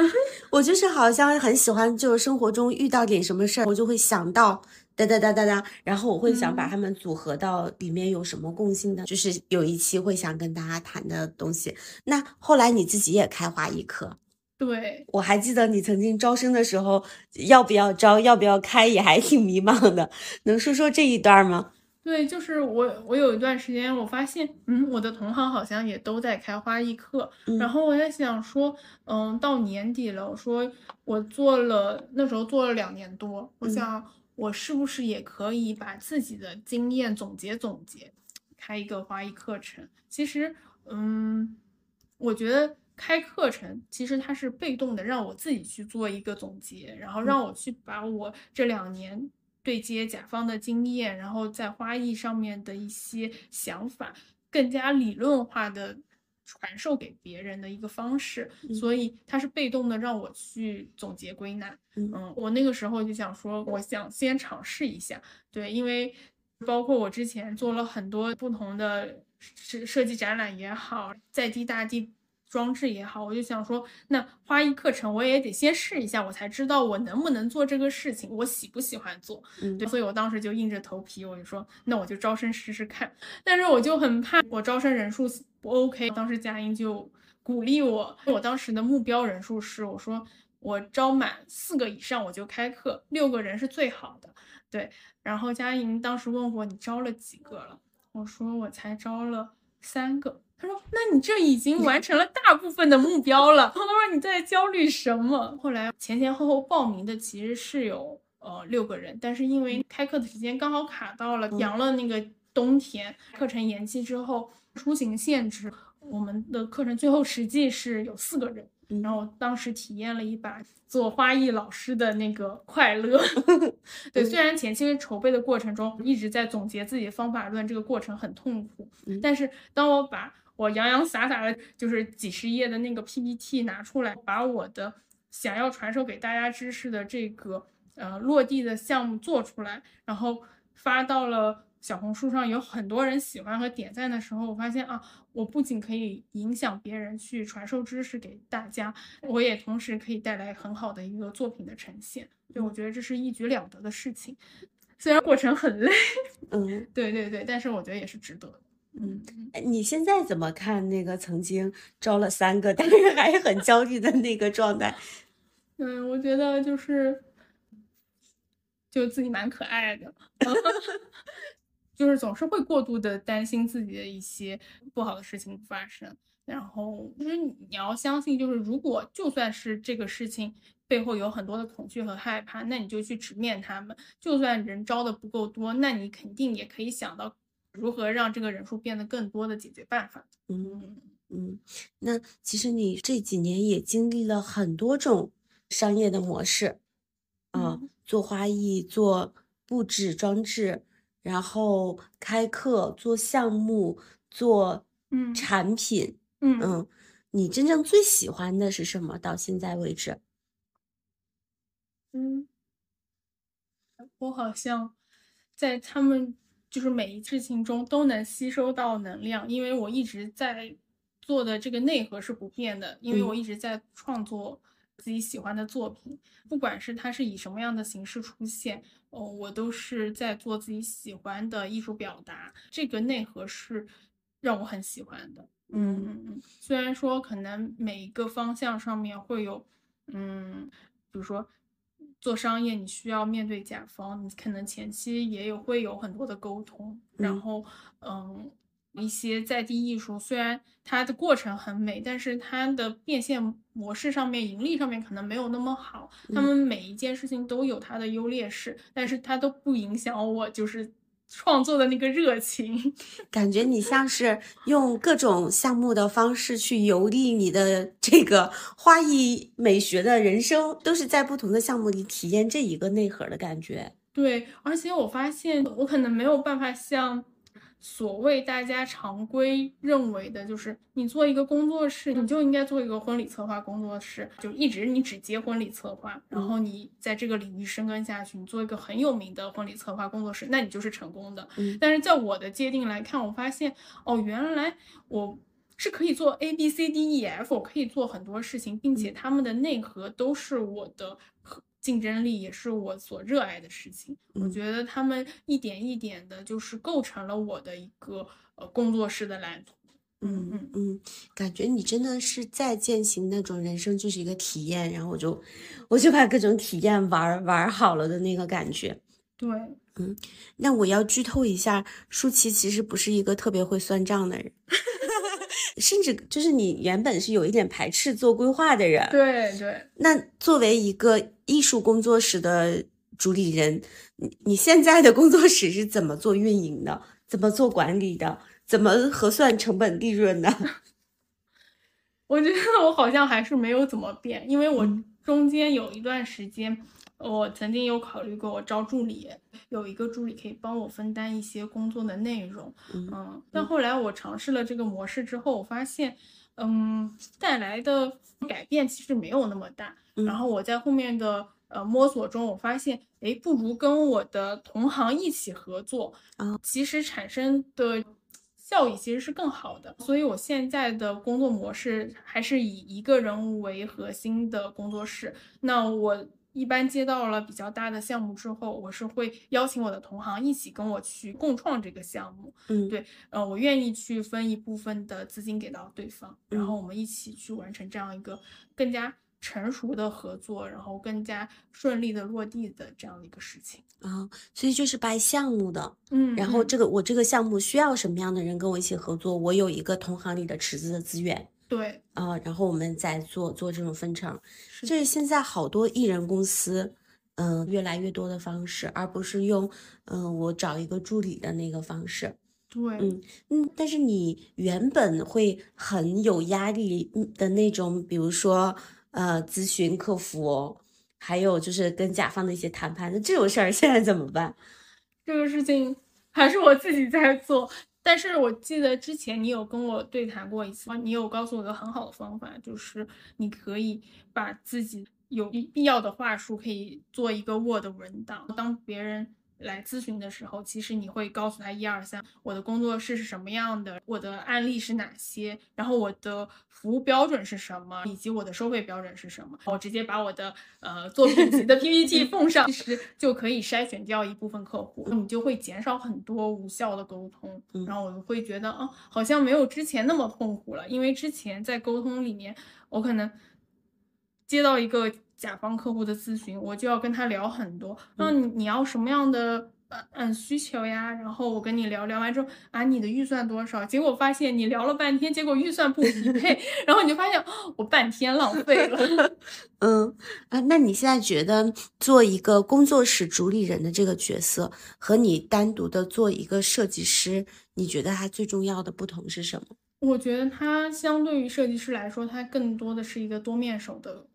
我就是好像很喜欢，就是生活中遇到点什么事儿，我就会想到。哒哒哒哒哒，然后我会想把它们组合到里面有什么共性的，就是有一期会想跟大家谈的东西。那后来你自己也开花艺课，对我还记得你曾经招生的时候要不要招，要不要开，也还挺迷茫的。能说说这一段吗？对，就是我我有一段时间我发现，嗯，我的同行好像也都在开花艺课，然后我在想说，嗯，到年底了，我说我做了那时候做了两年多，我想。我是不是也可以把自己的经验总结总结，开一个花艺课程？其实，嗯，我觉得开课程其实它是被动的，让我自己去做一个总结，然后让我去把我这两年对接甲方的经验，然后在花艺上面的一些想法，更加理论化的。传授给别人的一个方式，所以它是被动的，让我去总结归纳。嗯，我那个时候就想说，我想先尝试一下。对，因为包括我之前做了很多不同的设设计展览也好，在地大地。装置也好，我就想说，那花艺课程我也得先试一下，我才知道我能不能做这个事情，我喜不喜欢做。嗯，对，所以我当时就硬着头皮，我就说，那我就招生试试看。但是我就很怕我招生人数不 OK，当时佳音就鼓励我，我当时的目标人数是，我说我招满四个以上我就开课，六个人是最好的。对，然后佳音当时问我你招了几个了，我说我才招了三个。他说：“那你这已经完成了大部分的目标了。”他说：“你在焦虑什么？”后来前前后后报名的其实是有呃六个人，但是因为开课的时间刚好卡到了阳了那个冬天，课程延期之后出行限制，我们的课程最后实际是有四个人。然后当时体验了一把做花艺老师的那个快乐。对，虽然前期筹备的过程中一直在总结自己的方法论，这个过程很痛苦，但是当我把我洋洋洒洒的，就是几十页的那个 PPT 拿出来，把我的想要传授给大家知识的这个呃落地的项目做出来，然后发到了小红书上，有很多人喜欢和点赞的时候，我发现啊，我不仅可以影响别人去传授知识给大家，我也同时可以带来很好的一个作品的呈现。对，我觉得这是一举两得的事情，虽然过程很累，嗯，对对对，但是我觉得也是值得的。嗯，你现在怎么看那个曾经招了三个，但是还很焦虑的那个状态？嗯，我觉得就是，就自己蛮可爱的，就是总是会过度的担心自己的一些不好的事情发生。然后就是你要相信，就是如果就算是这个事情背后有很多的恐惧和害怕，那你就去直面他们。就算人招的不够多，那你肯定也可以想到。如何让这个人数变得更多的解决办法？嗯嗯，那其实你这几年也经历了很多种商业的模式，啊，做花艺、做布置装置，然后开课、做项目、做嗯。产品，嗯。嗯，你真正最喜欢的是什么？到现在为止，嗯，我好像在他们就是每一事情中都能吸收到能量，因为我一直在做的这个内核是不变的，因为嗯。我一直在创作自己喜欢的作品，不管是它是以什么样的形式出现，哦，我都是在做自己喜欢的艺术表达，这个内核是让我很喜欢的。嗯嗯嗯嗯，虽然说可能每一个方向上面会有，嗯，比如说做商业，你需要面对甲方，你可能前期也有会有很多的沟通，然嗯后嗯，一些在地艺术虽然它的过程很美，但是它的变现模式上面、盈利上面可能没有那么好。他嗯们每一件事情都有它的优劣势，但是它都不影响我就是创作的那个热情。感觉你像是用各种项目的方式去游历你的这个花艺美学的人生，都是在不同的项目里体验这一个内核的感觉。对，而且我发现我可能没有办法像所谓大家常规认为的，就是你做一个工作室，你就应该做一个婚礼策划工作室，就一直你只接婚礼策划，然后你在这个领域深耕下去，你做一个很有名的婚礼策划工作室，那你就是成功的。嗯但是在我的界定来看，我发现哦，原来我。是可以做 A B C D E F，我可以做很多事情，并且他们的内核都是我的核竞争力，也是我所热爱的事情。我嗯觉得他们一点一点的，就是构成了我的一个呃工作室的蓝图。嗯嗯嗯，感觉你真的是在践行那种人生就是一个体验，然后我就我就把各种体验玩儿玩儿好了的那个感觉。对，嗯那我要剧透一下，舒淇其实不是一个特别会算账的人，甚至就是你原本是有一点排斥做规划的人。对对，那作为一个艺术工作室的主理人，你你现在的工作室是怎么做运营的？怎么做管理的？怎么核算成本利润的？我觉得我好像还是没有怎么变，因为我嗯中间有一段时间，我曾经有考虑过我招助理，有一个助理可以帮我分担一些工作的内容，嗯嗯，但后来我尝试了这个模式之后，我发现，嗯，带来的改变其实没有那么大。嗯然后我在后面的呃摸索中，我发现，诶，不如跟我的同行一起合作，啊其实产生的效益其实是更好的。所以我现在的工作模式还是以一个人为核心的工作室。那我一般接到了比较大的项目之后，我是会邀请我的同行一起跟我去共创这个项目。嗯对，呃，我愿意去分一部分的资金给到对方，然嗯后我们一起去完成这样一个更加成熟的合作，然后更加顺利的落地的这样的一个事情。啊，所以就是掰项目的。嗯，然后嗯这个我这个项目需要什么样的人跟我一起合作？我有一个同行里的池子的资源对，啊，然后我们再做做这种分成。是这是现在好多艺人公司，嗯、越来越多的方式，而不是用嗯、我找一个助理的那个方式。对，嗯嗯，但是你原本会很有压力嗯的那种，比如说呃咨询客服，还有就是跟甲方的一些谈判，那这种事儿现在怎么办？这个事情还是我自己在做。但是我记得之前你有跟我对谈过一次，你有告诉我一个很好的方法，就是你可以把自己有必要的话术可以做一个 Word 文档，当别人来咨询的时候，其实你会告诉他一二三，我的工作室是什么样的，我的案例是哪些，然后我的服务标准是什么，以及我的收费标准是什么。我直接把我的呃作品集的 PPT 奉上，其实就可以筛选掉一部分客户，你就会减少很多无效的沟通。嗯然后我会觉得，哦，好像没有之前那么痛苦了，因为之前在沟通里面，我可能接到一个甲方客户的咨询，我就要跟他聊很多，那你你要什么样的呃嗯需求呀？然后我跟你聊聊完之后啊，你的预算多少？结果发现你聊了半天，结果预算不匹配，然后你就发现哦我半天浪费了。嗯啊，那你现在觉得做一个工作室主理人的这个角色，和你单独的做一个设计师，你觉得它最重要的不同是什么？我觉得它相对于设计师来说，它更多的是一个多面手的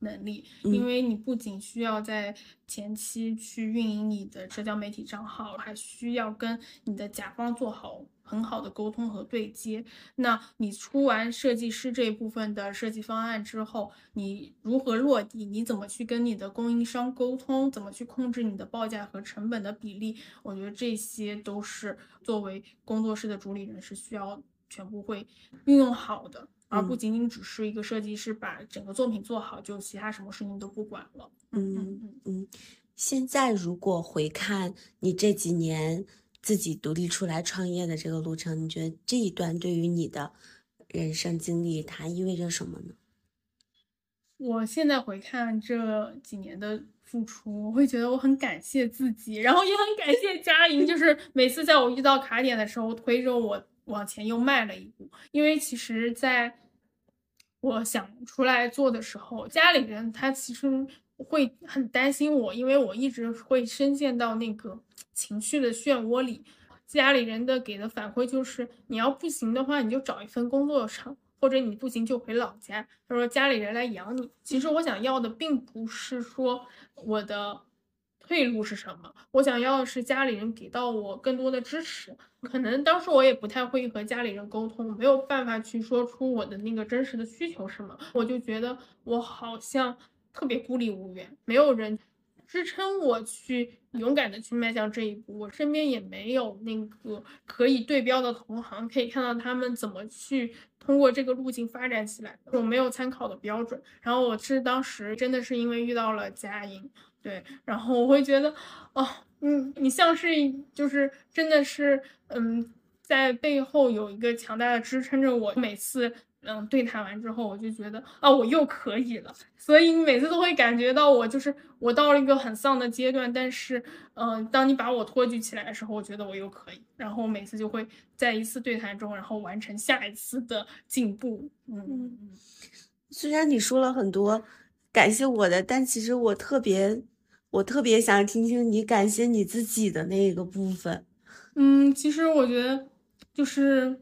能力，因为你不仅需要在前期去运营你的社交媒体账号，还需要跟你的甲方做好很好的沟通和对接。那你出完设计师这一部分的设计方案之后，你如何落地？你怎么去跟你的供应商沟通？怎么去控制你的报价和成本的比例？我觉得这些都是作为工作室的主理人是需要全部会运用好的。而不仅仅只是一个设计师把整个作品做好，就其他什么事情都不管了。嗯嗯嗯。现在如果回看你这几年自己独立出来创业的这个路程，你觉得这一段对于你的人生经历它意味着什么呢？我现在回看这几年的付出，我会觉得我很感谢自己，然后也很感谢佳莹，就是每次在我遇到卡点的时候推着我。往前又迈了一步，因为其实在我想出来做的时候，家里人他其实会很担心我，因为我一直会深陷到那个情绪的漩涡里。家里人的给的反馈就是，你要不行的话，你就找一份工作上，或者你不行就回老家。他说家里人来养你。其实我想要的并不是说我的。退路是什么？我想要的是家里人给到我更多的支持。可能当时我也不太会和家里人沟通，没有办法去说出我的那个真实的需求什么。我就觉得我好像特别孤立无援，没有人支撑我去勇敢的去迈向这一步。我身边也没有那个可以对标的同行，可以看到他们怎么去通过这个路径发展起来的。我没有参考的标准。然后我是当时真的是因为遇到了佳音。对，然后我会觉得，哦，嗯，你像是就是真的是，嗯，在背后有一个强大的支撑着我。每次，嗯，对谈完之后，我就觉得，啊，我又可以了。所以你每次都会感觉到我就是我到了一个很丧的阶段，但是，嗯，当你把我托举起来的时候，我觉得我又可以。然后每次就会在一次对谈中，然后完成下一次的进步。嗯嗯。虽然你说了很多感谢我的，但其实我特别。我特别想听听你感谢你自己的那个部分。嗯，其实我觉得，就是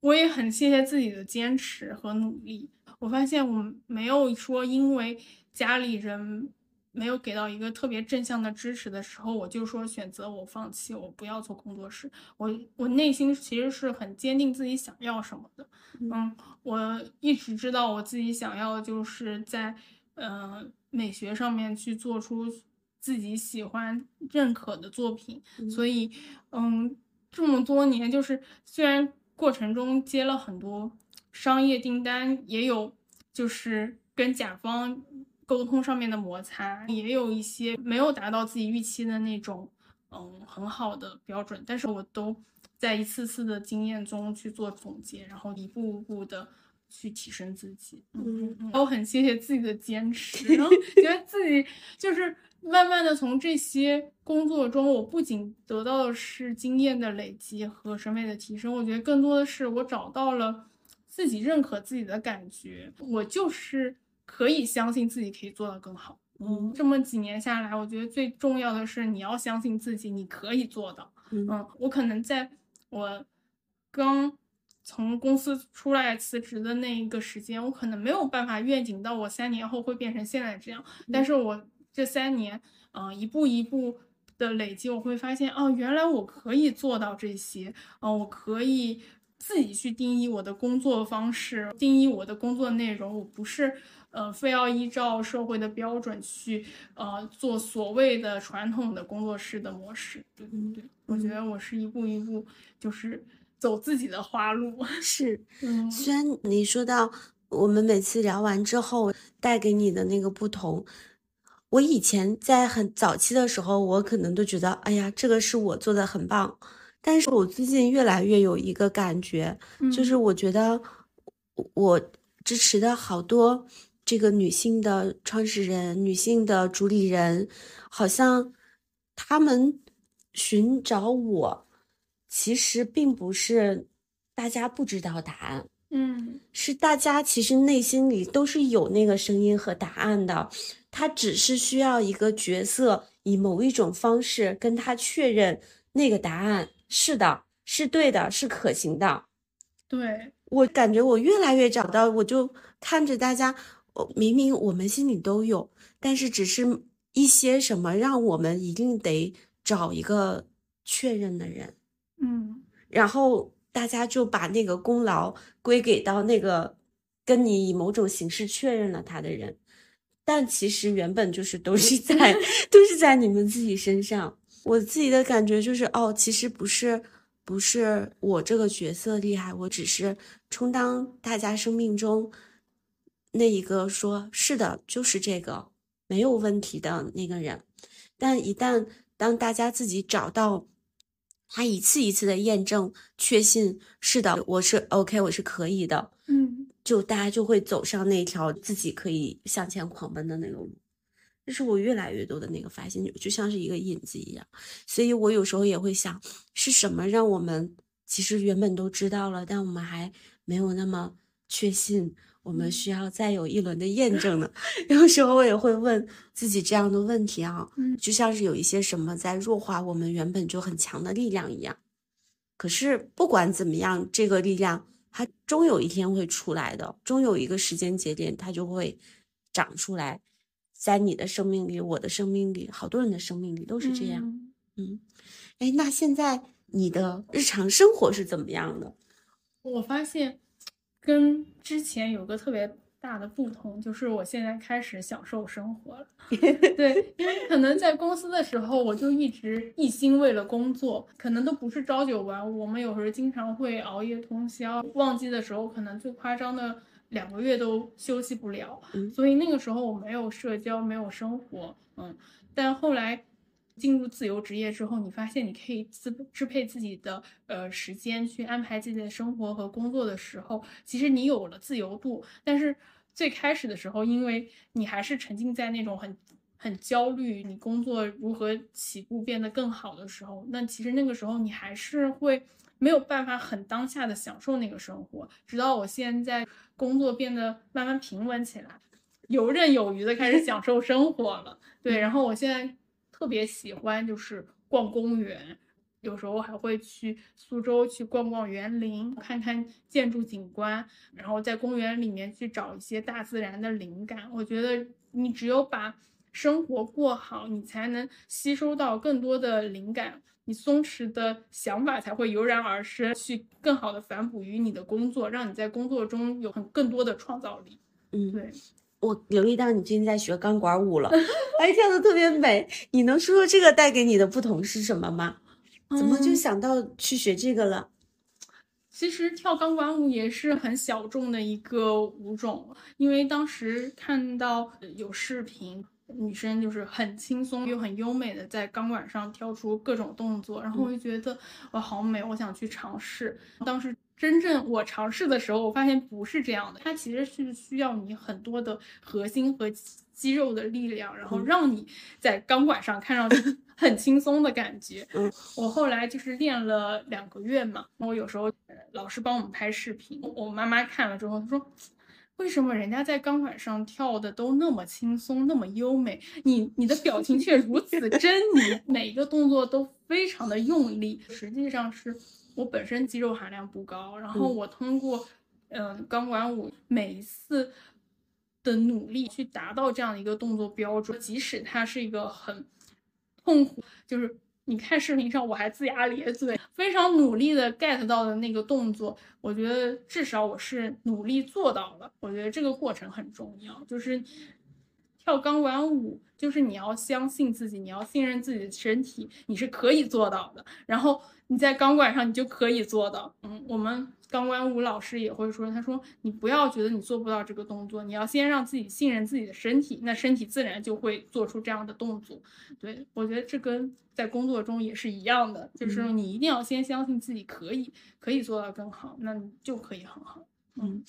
我也很谢谢自己的坚持和努力。我发现我没有说因为家里人没有给到一个特别正向的支持的时候，我就说选择我放弃，我不要做工作室。我我内心其实是很坚定自己想要什么的。嗯，我一直知道我自己想要的就是在嗯。美学上面去做出自己喜欢、认可的作品，所以，嗯，这么多年，就是虽然过程中接了很多商业订单，也有就是跟甲方沟通上面的摩擦，也有一些没有达到自己预期的那种，嗯，很好的标准，但是我都在一次次的经验中去做总结，然后一步步的。去提升自己，嗯，我很谢谢自己的坚持，然 后觉得自己就是慢慢的从这些工作中，我不仅得到的是经验的累积和审美的提升，我觉得更多的是我找到了自己认可自己的感觉，我就是可以相信自己可以做到更好。嗯，这么几年下来，我觉得最重要的是你要相信自己，你可以做到。嗯，我可能在我刚。从公司出来辞职的那一个时间，我可能没有办法愿景到我三年后会变成现在这样。但是我这三年，嗯，一步一步的累积，我会发现，哦，原来我可以做到这些，哦，我可以自己去定义我的工作方式，定义我的工作内容，我不是，呃，非要依照社会的标准去，呃，做所谓的传统的工作室的模式。对对对，我觉得我是一步一步，就是。走自己的花路 是，虽然你说到我们每次聊完之后带给你的那个不同，我以前在很早期的时候，我可能都觉得，哎呀，这个是我做的很棒。但是我最近越来越有一个感觉，就是我觉得我支持的好多这个女性的创始人、女性的主理人，好像他们寻找我。其实并不是大家不知道答案，嗯，是大家其实内心里都是有那个声音和答案的，他只是需要一个角色以某一种方式跟他确认那个答案是的，是对的，是可行的。对。我感觉我越来越找到，我就看着大家，明明我们心里都有，但是只是一些什么让我们一定得找一个确认的人，嗯，然后大家就把那个功劳归给到那个跟你以某种形式确认了他的人，但其实原本就是都是在 都是在你们自己身上。我自己的感觉就是，哦，其实不是。不是我这个角色厉害，我只是充当大家生命中那一个说是的，就是这个没有问题的那个人。但一旦当大家自己找到他一次一次的验证，确信是的，我是 OK，我是可以的，嗯，就大家就会走上那条自己可以向前狂奔的那个路。这是我越来越多的那个发现，就就像是一个引子一样，所以我有时候也会想，是什么让我们其实原本都知道了，但我们还没有那么确信，我们需要再有一轮的验证呢？有时候我也会问自己这样的问题啊，嗯，就像是有一些什么在弱化我们原本就很强的力量一样。可是不管怎么样，这个力量它终有一天会出来的，终有一个时间节点，它就会长出来。在你的生命里，我的生命里，好多人的生命里都是这样。嗯，哎，那现在你的日常生活是怎么样的？我发现跟之前有个特别大的不同，就是我现在开始享受生活了。对，因为可能在公司的时候，我就一直一心为了工作，可能都不是朝九晚五，我们有时候经常会熬夜通宵，旺季的时候可能最夸张的。两个月都休息不了，所以那个时候我没有社交，没有生活，嗯。但后来进入自由职业之后，你发现你可以支支配自己的呃时间，去安排自己的生活和工作的时候，其实你有了自由度。但是最开始的时候，因为你还是沉浸在那种很很焦虑，你工作如何起步变得更好的时候，那其实那个时候你还是会。没有办法很当下的享受那个生活，直到我现在工作变得慢慢平稳起来，游刃有余的开始享受生活了。对，然后我现在特别喜欢就是逛公园，有时候还会去苏州去逛逛园林，看看建筑景观，然后在公园里面去找一些大自然的灵感。我觉得你只有把生活过好，你才能吸收到更多的灵感。你松弛的想法才会油然而生，去更好的反哺于你的工作，让你在工作中有很更多的创造力。嗯，对，我留意到你最近在学钢管舞了，还 跳的特别美。你能说说这个带给你的不同是什么吗？怎么就想到去学这个了？其实跳钢管舞也是很小众的一个舞种，因为当时看到有视频。女生就是很轻松又很优美的在钢管上跳出各种动作，然后我就觉得哇好美，我想去尝试。当时真正我尝试的时候，我发现不是这样的，它其实是需要你很多的核心和肌肉的力量，然后让你在钢管上看上去 很轻松的感觉。嗯，我后来就是练了两个月嘛，我有时候老师帮我们拍视频，我妈妈看了之后她说。为什么人家在钢管上跳的都那么轻松，那么优美？你你的表情却如此狰狞，每一个动作都非常的用力。实际上是我本身肌肉含量不高，然后我通过嗯钢管舞每一次的努力去达到这样的一个动作标准，即使它是一个很痛苦，就是。你看视频上，我还龇牙咧嘴，非常努力的 get 到的那个动作，我觉得至少我是努力做到了。我觉得这个过程很重要，就是跳钢管舞，就是你要相信自己，你要信任自己的身体，你是可以做到的。然后你在钢管上，你就可以做到。嗯，我们。钢管舞老师也会说：“他说你不要觉得你做不到这个动作，你要先让自己信任自己的身体，那身体自然就会做出这样的动作。”对我觉得这跟在工作中也是一样的，就是你一定要先相信自己可以，可以做到更好，那你就可以很好。嗯，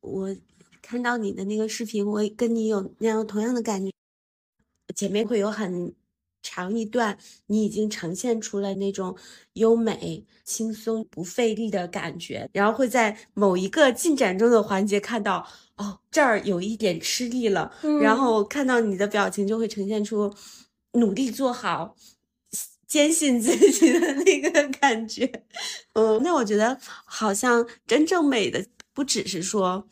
我看到你的那个视频，我跟你有那样同样的感觉，前面会有很。长一段，你已经呈现出了那种优美、轻松、不费力的感觉，然后会在某一个进展中的环节看到，哦，这儿有一点吃力了，然后看到你的表情就会呈现出努力做好、坚信自己的那个感觉。嗯，那我觉得好像真正美的不只是说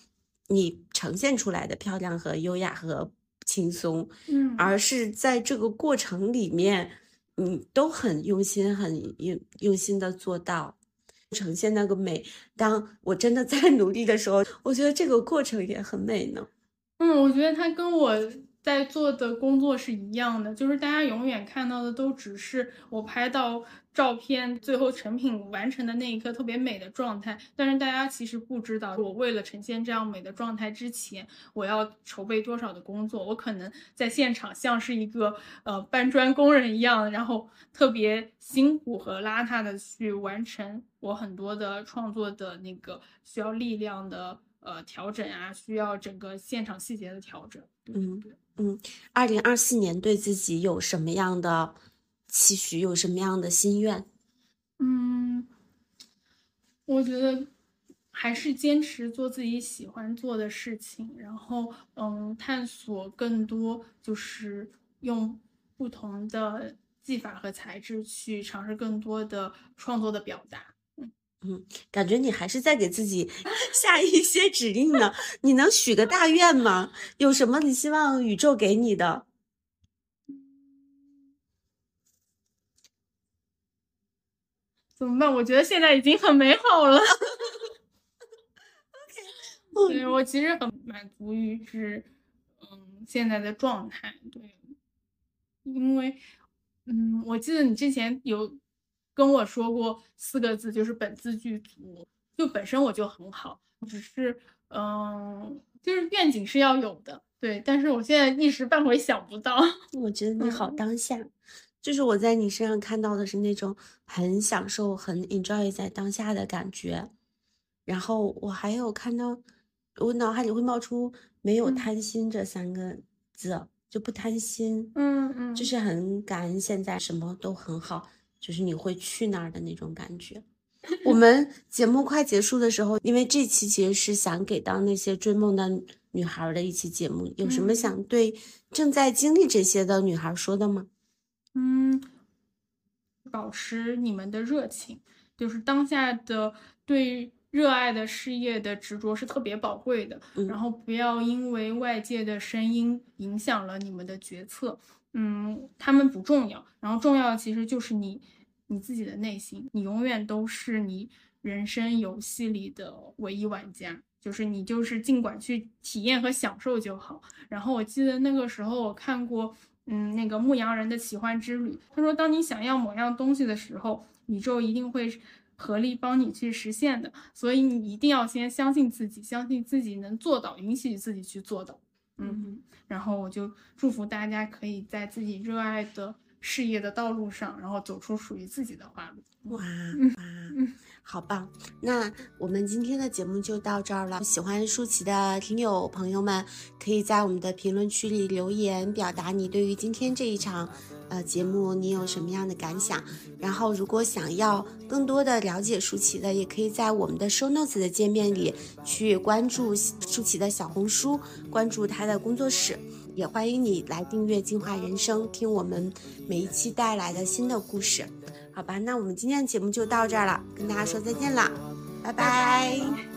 你呈现出来的漂亮和优雅和轻松，嗯，而是在这个过程里面，你都很用心、很用用心的做到呈现那个美。当我真的在努力的时候，我觉得这个过程也很美呢。嗯，我觉得他跟我。在做的工作是一样的，就是大家永远看到的都只是我拍到照片最后成品完成的那一刻特别美的状态，但是大家其实不知道，我为了呈现这样美的状态之前，我要筹备多少的工作，我可能在现场像是一个呃搬砖工人一样，然后特别辛苦和邋遢的去完成我很多的创作的那个需要力量的呃调整啊，需要整个现场细节的调整，嗯。嗯，二零二四年对自己有什么样的期许？有什么样的心愿？嗯，我觉得还是坚持做自己喜欢做的事情，然后嗯，探索更多，就是用不同的技法和材质去尝试更多的创作的表达。嗯，感觉你还是在给自己 下一些指令呢。你能许个大愿吗？有什么你希望宇宙给你的？怎么办？我觉得现在已经很美好了。对我其实很满足于是嗯现在的状态。对，因为嗯，我记得你之前有。跟我说过四个字，就是本自具足，就本身我就很好，只是嗯，就是愿景是要有的，对，但是我现在一时半会想不到。我觉得你好当下，就是我在你身上看到的是那种很享受、很 enjoy 在当下的感觉。然后我还有看到，我脑海里会冒出“没有贪心”这三个字，就不贪心，嗯嗯，就是很感恩现在什么都很好。就是你会去那儿的那种感觉。我们节目快结束的时候，因为这期其实是想给到那些追梦的女孩的一期节目，有什么想对正在经历这些的女孩说的吗？嗯，保持你们的热情，就是当下的对热爱的事业的执着是特别宝贵的。然后不要因为外界的声音影响了你们的决策。嗯，他们不重要，然后重要的其实就是你，你自己的内心，你永远都是你人生游戏里的唯一玩家，就是你就是尽管去体验和享受就好。然后我记得那个时候我看过，嗯，那个牧羊人的奇幻之旅，他说，当你想要某样东西的时候，宇宙一定会合力帮你去实现的，所以你一定要先相信自己，相信自己能做到，允许自己去做到。嗯，然后我就祝福大家可以在自己热爱的事业的道路上，然后走出属于自己的花路。哇哇，好棒！那我们今天的节目就到这儿了。喜欢舒淇的听友朋友们，可以在我们的评论区里留言，表达你对于今天这一场。呃，节目你有什么样的感想？然后，如果想要更多的了解舒淇的，也可以在我们的 show notes 的界面里去关注舒淇的小红书，关注她的工作室。也欢迎你来订阅《进化人生》，听我们每一期带来的新的故事。好吧，那我们今天的节目就到这儿了，跟大家说再见了，拜拜。